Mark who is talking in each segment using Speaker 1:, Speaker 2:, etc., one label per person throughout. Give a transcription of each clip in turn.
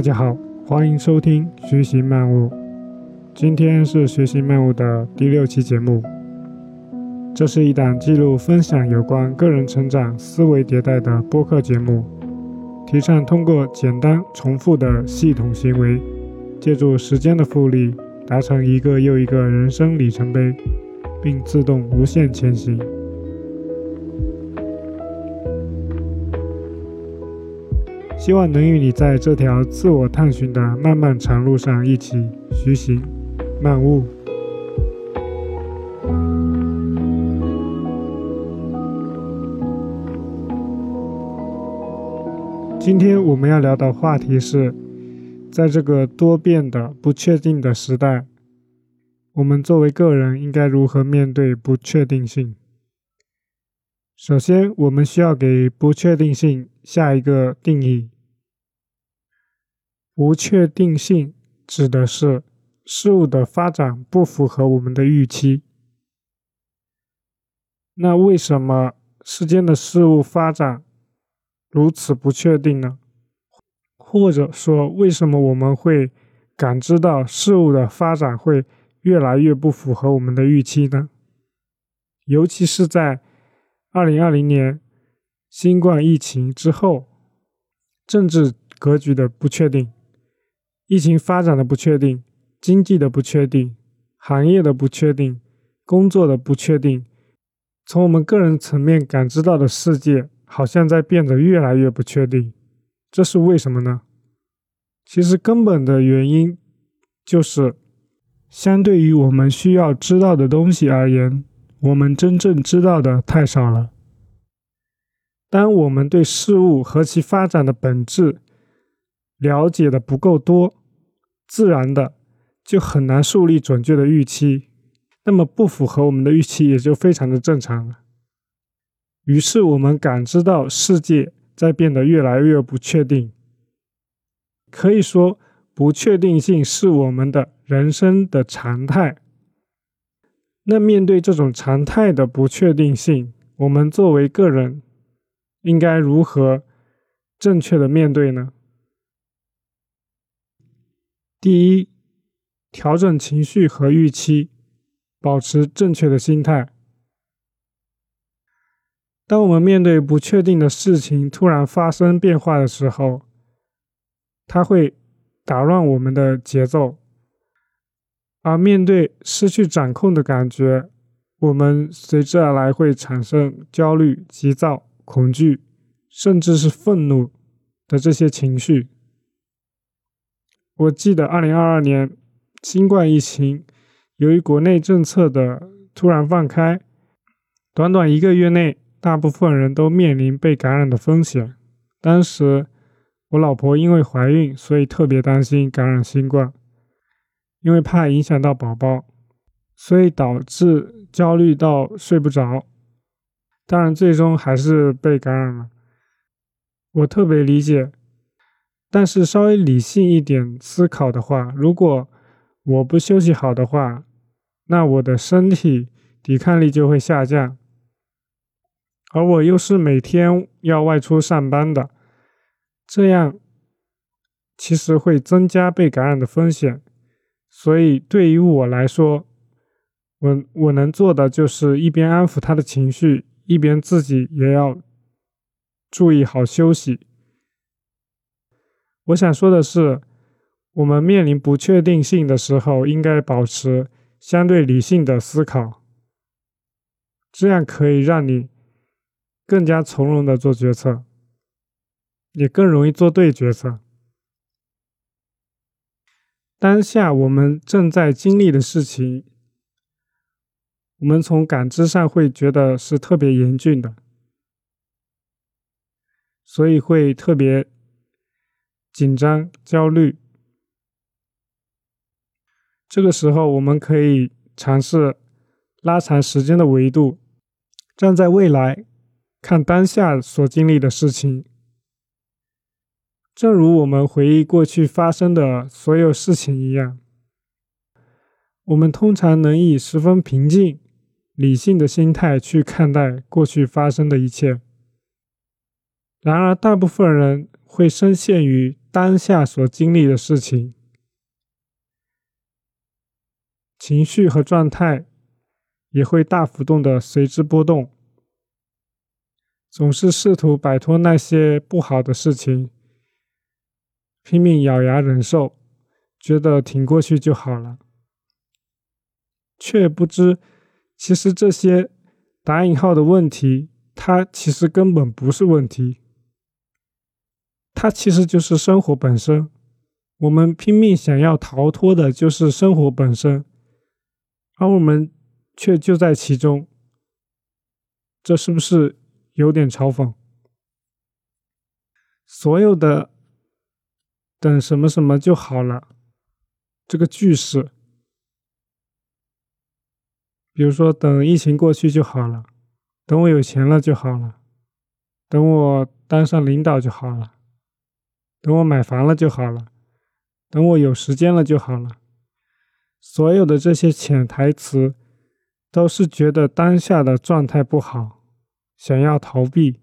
Speaker 1: 大家好，欢迎收听《学习漫悟》。今天是《学习漫悟》的第六期节目。这是一档记录、分享有关个人成长、思维迭代的播客节目，提倡通过简单重复的系统行为，借助时间的复利，达成一个又一个人生里程碑，并自动无限前行。希望能与你在这条自我探寻的漫漫长路上一起徐行、漫悟。今天我们要聊的话题是，在这个多变的、不确定的时代，我们作为个人应该如何面对不确定性？首先，我们需要给不确定性下一个定义。不确定性指的是事物的发展不符合我们的预期。那为什么世间的事物发展如此不确定呢？或者说，为什么我们会感知到事物的发展会越来越不符合我们的预期呢？尤其是在二零二零年新冠疫情之后，政治格局的不确定。疫情发展的不确定，经济的不确定，行业的不确定，工作的不确定，从我们个人层面感知到的世界，好像在变得越来越不确定。这是为什么呢？其实根本的原因就是，相对于我们需要知道的东西而言，我们真正知道的太少了。当我们对事物和其发展的本质了解的不够多，自然的就很难树立准确的预期，那么不符合我们的预期也就非常的正常了。于是我们感知到世界在变得越来越不确定，可以说不确定性是我们的人生的常态。那面对这种常态的不确定性，我们作为个人应该如何正确的面对呢？第一，调整情绪和预期，保持正确的心态。当我们面对不确定的事情突然发生变化的时候，它会打乱我们的节奏；而面对失去掌控的感觉，我们随之而来会产生焦虑、急躁、恐惧，甚至是愤怒的这些情绪。我记得二零二二年新冠疫情，由于国内政策的突然放开，短短一个月内，大部分人都面临被感染的风险。当时我老婆因为怀孕，所以特别担心感染新冠，因为怕影响到宝宝，所以导致焦虑到睡不着。当然，最终还是被感染了。我特别理解。但是稍微理性一点思考的话，如果我不休息好的话，那我的身体抵抗力就会下降，而我又是每天要外出上班的，这样其实会增加被感染的风险。所以对于我来说，我我能做的就是一边安抚他的情绪，一边自己也要注意好休息。我想说的是，我们面临不确定性的时候，应该保持相对理性的思考，这样可以让你更加从容的做决策，也更容易做对决策。当下我们正在经历的事情，我们从感知上会觉得是特别严峻的，所以会特别。紧张、焦虑，这个时候我们可以尝试拉长时间的维度，站在未来看当下所经历的事情。正如我们回忆过去发生的所有事情一样，我们通常能以十分平静、理性的心态去看待过去发生的一切。然而，大部分人会深陷于当下所经历的事情，情绪和状态也会大幅度的随之波动。总是试图摆脱那些不好的事情，拼命咬牙忍受，觉得挺过去就好了，却不知其实这些打引号的问题，它其实根本不是问题，它其实就是生活本身。我们拼命想要逃脱的就是生活本身，而我们却就在其中，这是不是？有点嘲讽，所有的等什么什么就好了，这个句式，比如说等疫情过去就好了，等我有钱了就好了，等我当上领导就好了，等我买房了就好了，等我有时间了就好了，所有的这些潜台词都是觉得当下的状态不好。想要逃避，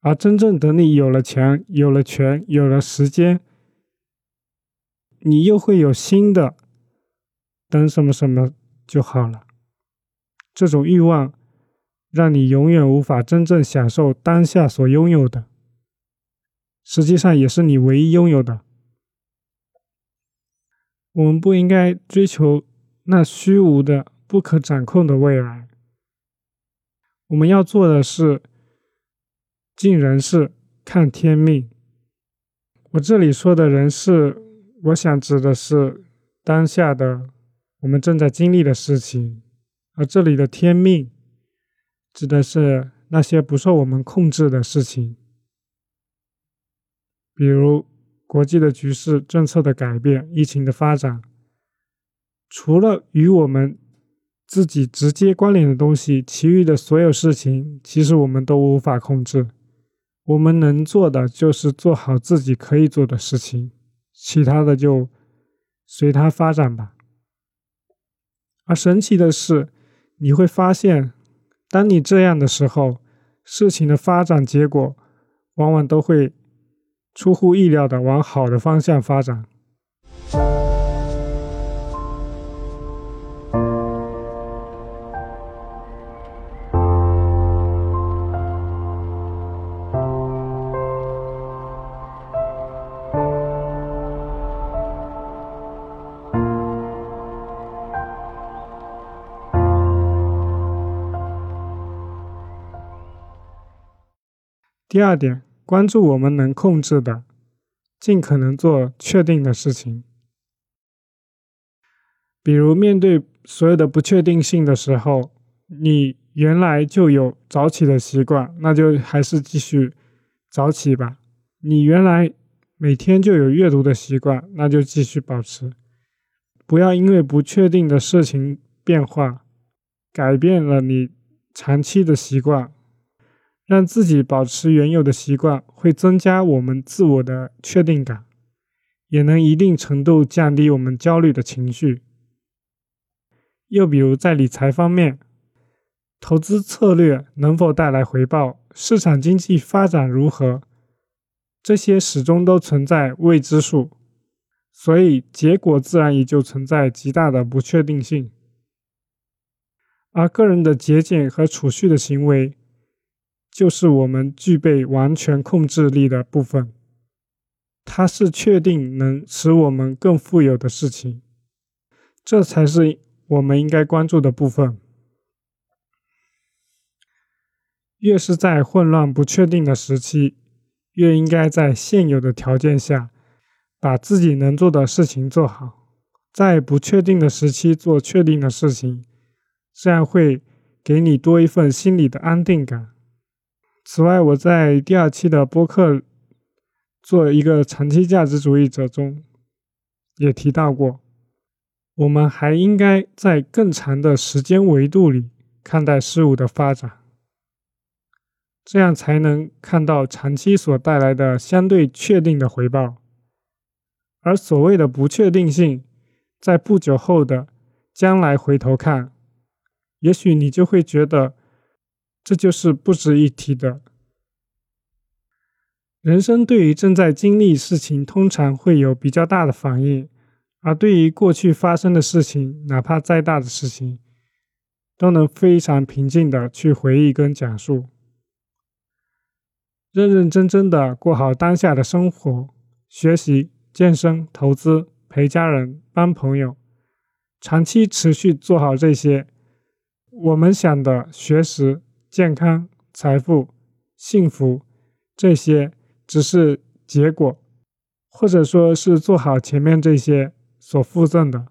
Speaker 1: 而真正等你有了钱、有了权、有了时间，你又会有新的等什么什么就好了。这种欲望让你永远无法真正享受当下所拥有的，实际上也是你唯一拥有的。我们不应该追求那虚无的、不可掌控的未来。我们要做的是尽人事，看天命。我这里说的人事，我想指的是当下的我们正在经历的事情，而这里的天命指的是那些不受我们控制的事情，比如国际的局势、政策的改变、疫情的发展，除了与我们。自己直接关联的东西，其余的所有事情，其实我们都无法控制。我们能做的就是做好自己可以做的事情，其他的就随它发展吧。而神奇的是，你会发现，当你这样的时候，事情的发展结果往往都会出乎意料的往好的方向发展。第二点，关注我们能控制的，尽可能做确定的事情。比如，面对所有的不确定性的时候，你原来就有早起的习惯，那就还是继续早起吧。你原来每天就有阅读的习惯，那就继续保持。不要因为不确定的事情变化，改变了你长期的习惯。让自己保持原有的习惯，会增加我们自我的确定感，也能一定程度降低我们焦虑的情绪。又比如在理财方面，投资策略能否带来回报，市场经济发展如何，这些始终都存在未知数，所以结果自然也就存在极大的不确定性。而个人的节俭和储蓄的行为。就是我们具备完全控制力的部分，它是确定能使我们更富有的事情，这才是我们应该关注的部分。越是在混乱不确定的时期，越应该在现有的条件下，把自己能做的事情做好，在不确定的时期做确定的事情，这样会给你多一份心理的安定感。此外，我在第二期的播客做一个长期价值主义者中也提到过，我们还应该在更长的时间维度里看待事物的发展，这样才能看到长期所带来的相对确定的回报。而所谓的不确定性，在不久后的将来回头看，也许你就会觉得。这就是不值一提的。人生对于正在经历事情，通常会有比较大的反应，而对于过去发生的事情，哪怕再大的事情，都能非常平静的去回忆跟讲述，认认真真的过好当下的生活，学习、健身、投资、陪家人、帮朋友，长期持续做好这些，我们想的学识、健康、财富、幸福这些。只是结果，或者说是做好前面这些所附赠的。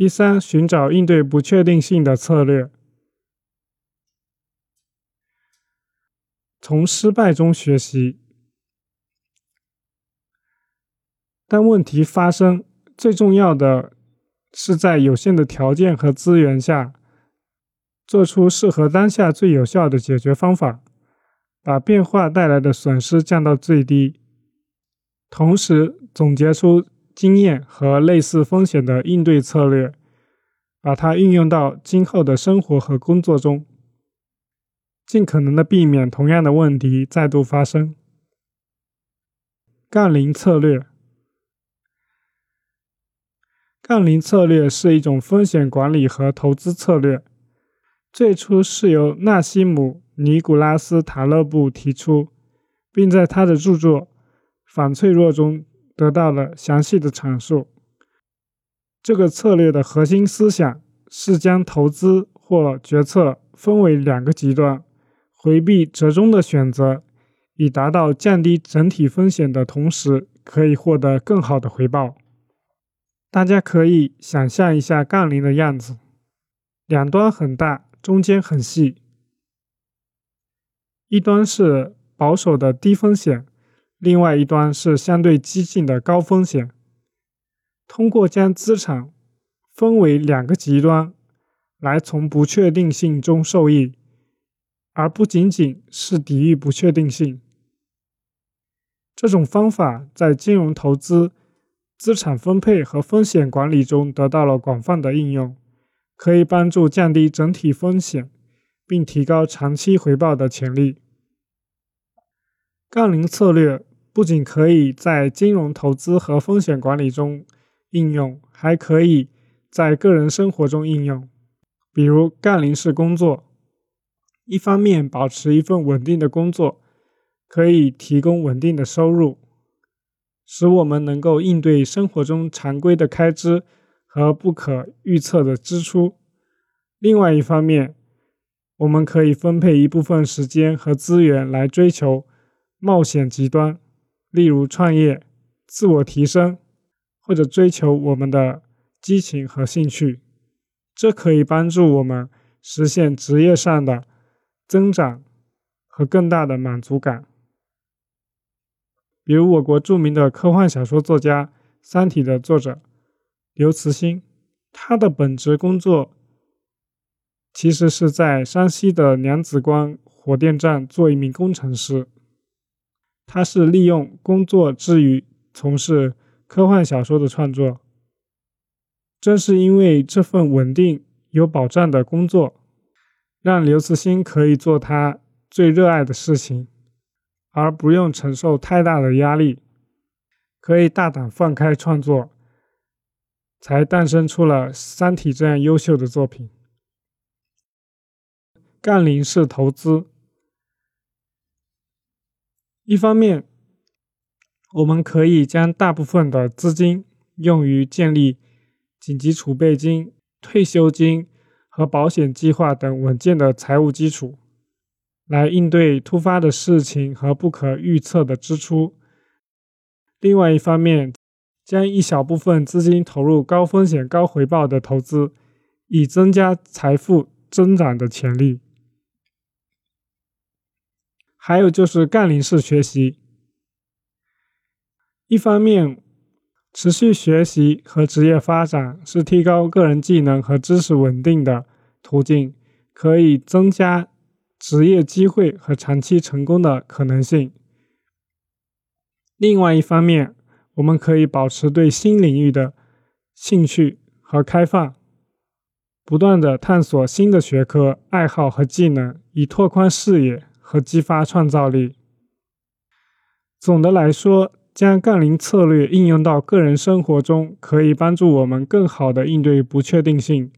Speaker 1: 第三，寻找应对不确定性的策略。从失败中学习。当问题发生，最重要的是在有限的条件和资源下，做出适合当下最有效的解决方法，把变化带来的损失降到最低，同时总结出经验和类似风险的应对策略，把它运用到今后的生活和工作中。尽可能的避免同样的问题再度发生。杠铃策略，杠铃策略是一种风险管理和投资策略，最初是由纳西姆·尼古拉斯·塔勒布提出，并在他的著作《反脆弱》中得到了详细的阐述。这个策略的核心思想是将投资或决策分为两个极端。回避折中的选择，以达到降低整体风险的同时，可以获得更好的回报。大家可以想象一下杠铃的样子，两端很大，中间很细。一端是保守的低风险，另外一端是相对激进的高风险。通过将资产分为两个极端，来从不确定性中受益。而不仅仅是抵御不确定性。这种方法在金融投资、资产分配和风险管理中得到了广泛的应用，可以帮助降低整体风险，并提高长期回报的潜力。杠铃策略不仅可以在金融投资和风险管理中应用，还可以在个人生活中应用，比如杠铃式工作。一方面保持一份稳定的工作，可以提供稳定的收入，使我们能够应对生活中常规的开支和不可预测的支出。另外一方面，我们可以分配一部分时间和资源来追求冒险极端，例如创业、自我提升，或者追求我们的激情和兴趣。这可以帮助我们实现职业上的。增长和更大的满足感，比如我国著名的科幻小说作家《三体》的作者刘慈欣，他的本职工作其实是在山西的娘子关火电站做一名工程师。他是利用工作之余从事科幻小说的创作。正是因为这份稳定有保障的工作。让刘慈欣可以做他最热爱的事情，而不用承受太大的压力，可以大胆放开创作，才诞生出了《三体》这样优秀的作品。杠铃式投资，一方面，我们可以将大部分的资金用于建立紧急储备金、退休金。和保险计划等稳健的财务基础，来应对突发的事情和不可预测的支出。另外一方面，将一小部分资金投入高风险高回报的投资，以增加财富增长的潜力。还有就是杠铃式学习，一方面。持续学习和职业发展是提高个人技能和知识稳定的途径，可以增加职业机会和长期成功的可能性。另外一方面，我们可以保持对新领域的兴趣和开放，不断的探索新的学科、爱好和技能，以拓宽视野和激发创造力。总的来说，将杠铃策略应用到个人生活中，可以帮助我们更好的应对不确定性，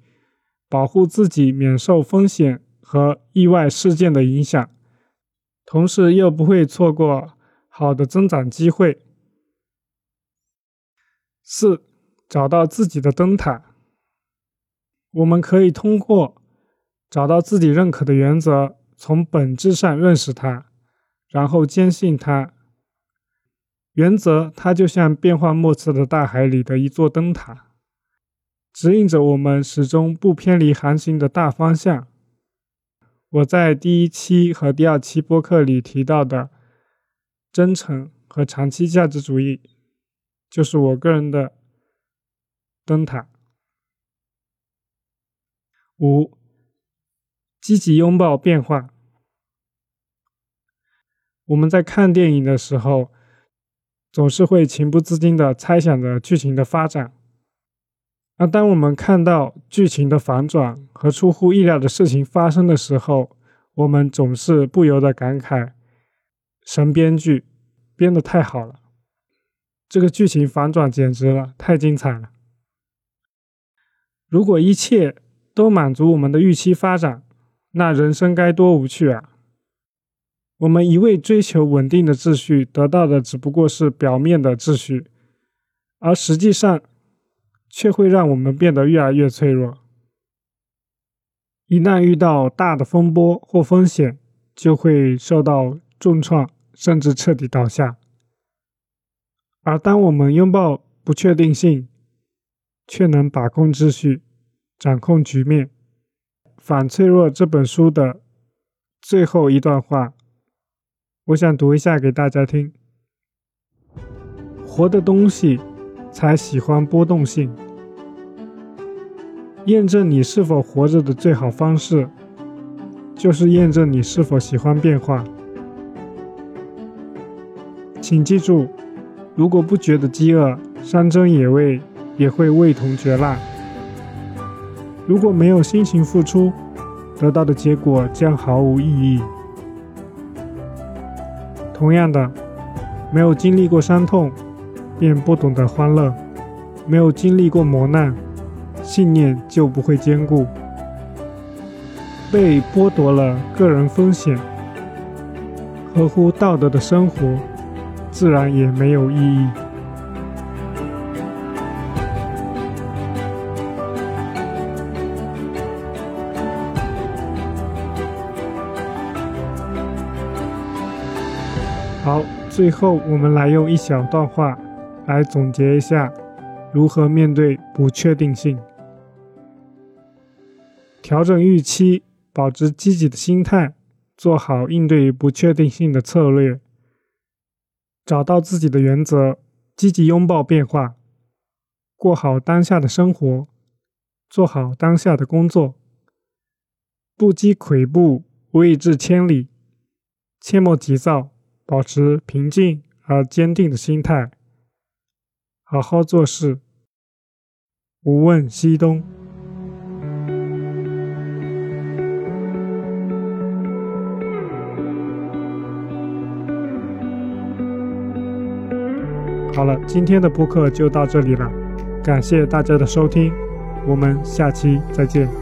Speaker 1: 保护自己免受风险和意外事件的影响，同时又不会错过。好的增长机会。四，找到自己的灯塔。我们可以通过找到自己认可的原则，从本质上认识它，然后坚信它。原则，它就像变幻莫测的大海里的一座灯塔，指引着我们始终不偏离航行的大方向。我在第一期和第二期播客里提到的。真诚和长期价值主义，就是我个人的灯塔。五，积极拥抱变化。我们在看电影的时候，总是会情不自禁的猜想着剧情的发展，而当我们看到剧情的反转和出乎意料的事情发生的时候，我们总是不由得感慨。神编剧编的太好了，这个剧情反转简直了，太精彩了。如果一切都满足我们的预期发展，那人生该多无趣啊！我们一味追求稳定的秩序，得到的只不过是表面的秩序，而实际上却会让我们变得越来越脆弱。一旦遇到大的风波或风险，就会受到。重创，甚至彻底倒下。而当我们拥抱不确定性，却能把控秩序、掌控局面。《反脆弱》这本书的最后一段话，我想读一下给大家听：活的东西才喜欢波动性。验证你是否活着的最好方式，就是验证你是否喜欢变化。请记住，如果不觉得饥饿，山珍野味也会味同嚼蜡。如果没有辛勤付出，得到的结果将毫无意义。同样的，没有经历过伤痛，便不懂得欢乐；没有经历过磨难，信念就不会坚固。被剥夺了个人风险，合乎道德的生活。自然也没有意义。好，最后我们来用一小段话来总结一下如何面对不确定性：调整预期，保持积极的心态，做好应对不确定性的策略。找到自己的原则，积极拥抱变化，过好当下的生活，做好当下的工作，不积跬步，未至千里。切莫急躁，保持平静而坚定的心态，好好做事，无问西东。好了，今天的播客就到这里了，感谢大家的收听，我们下期再见。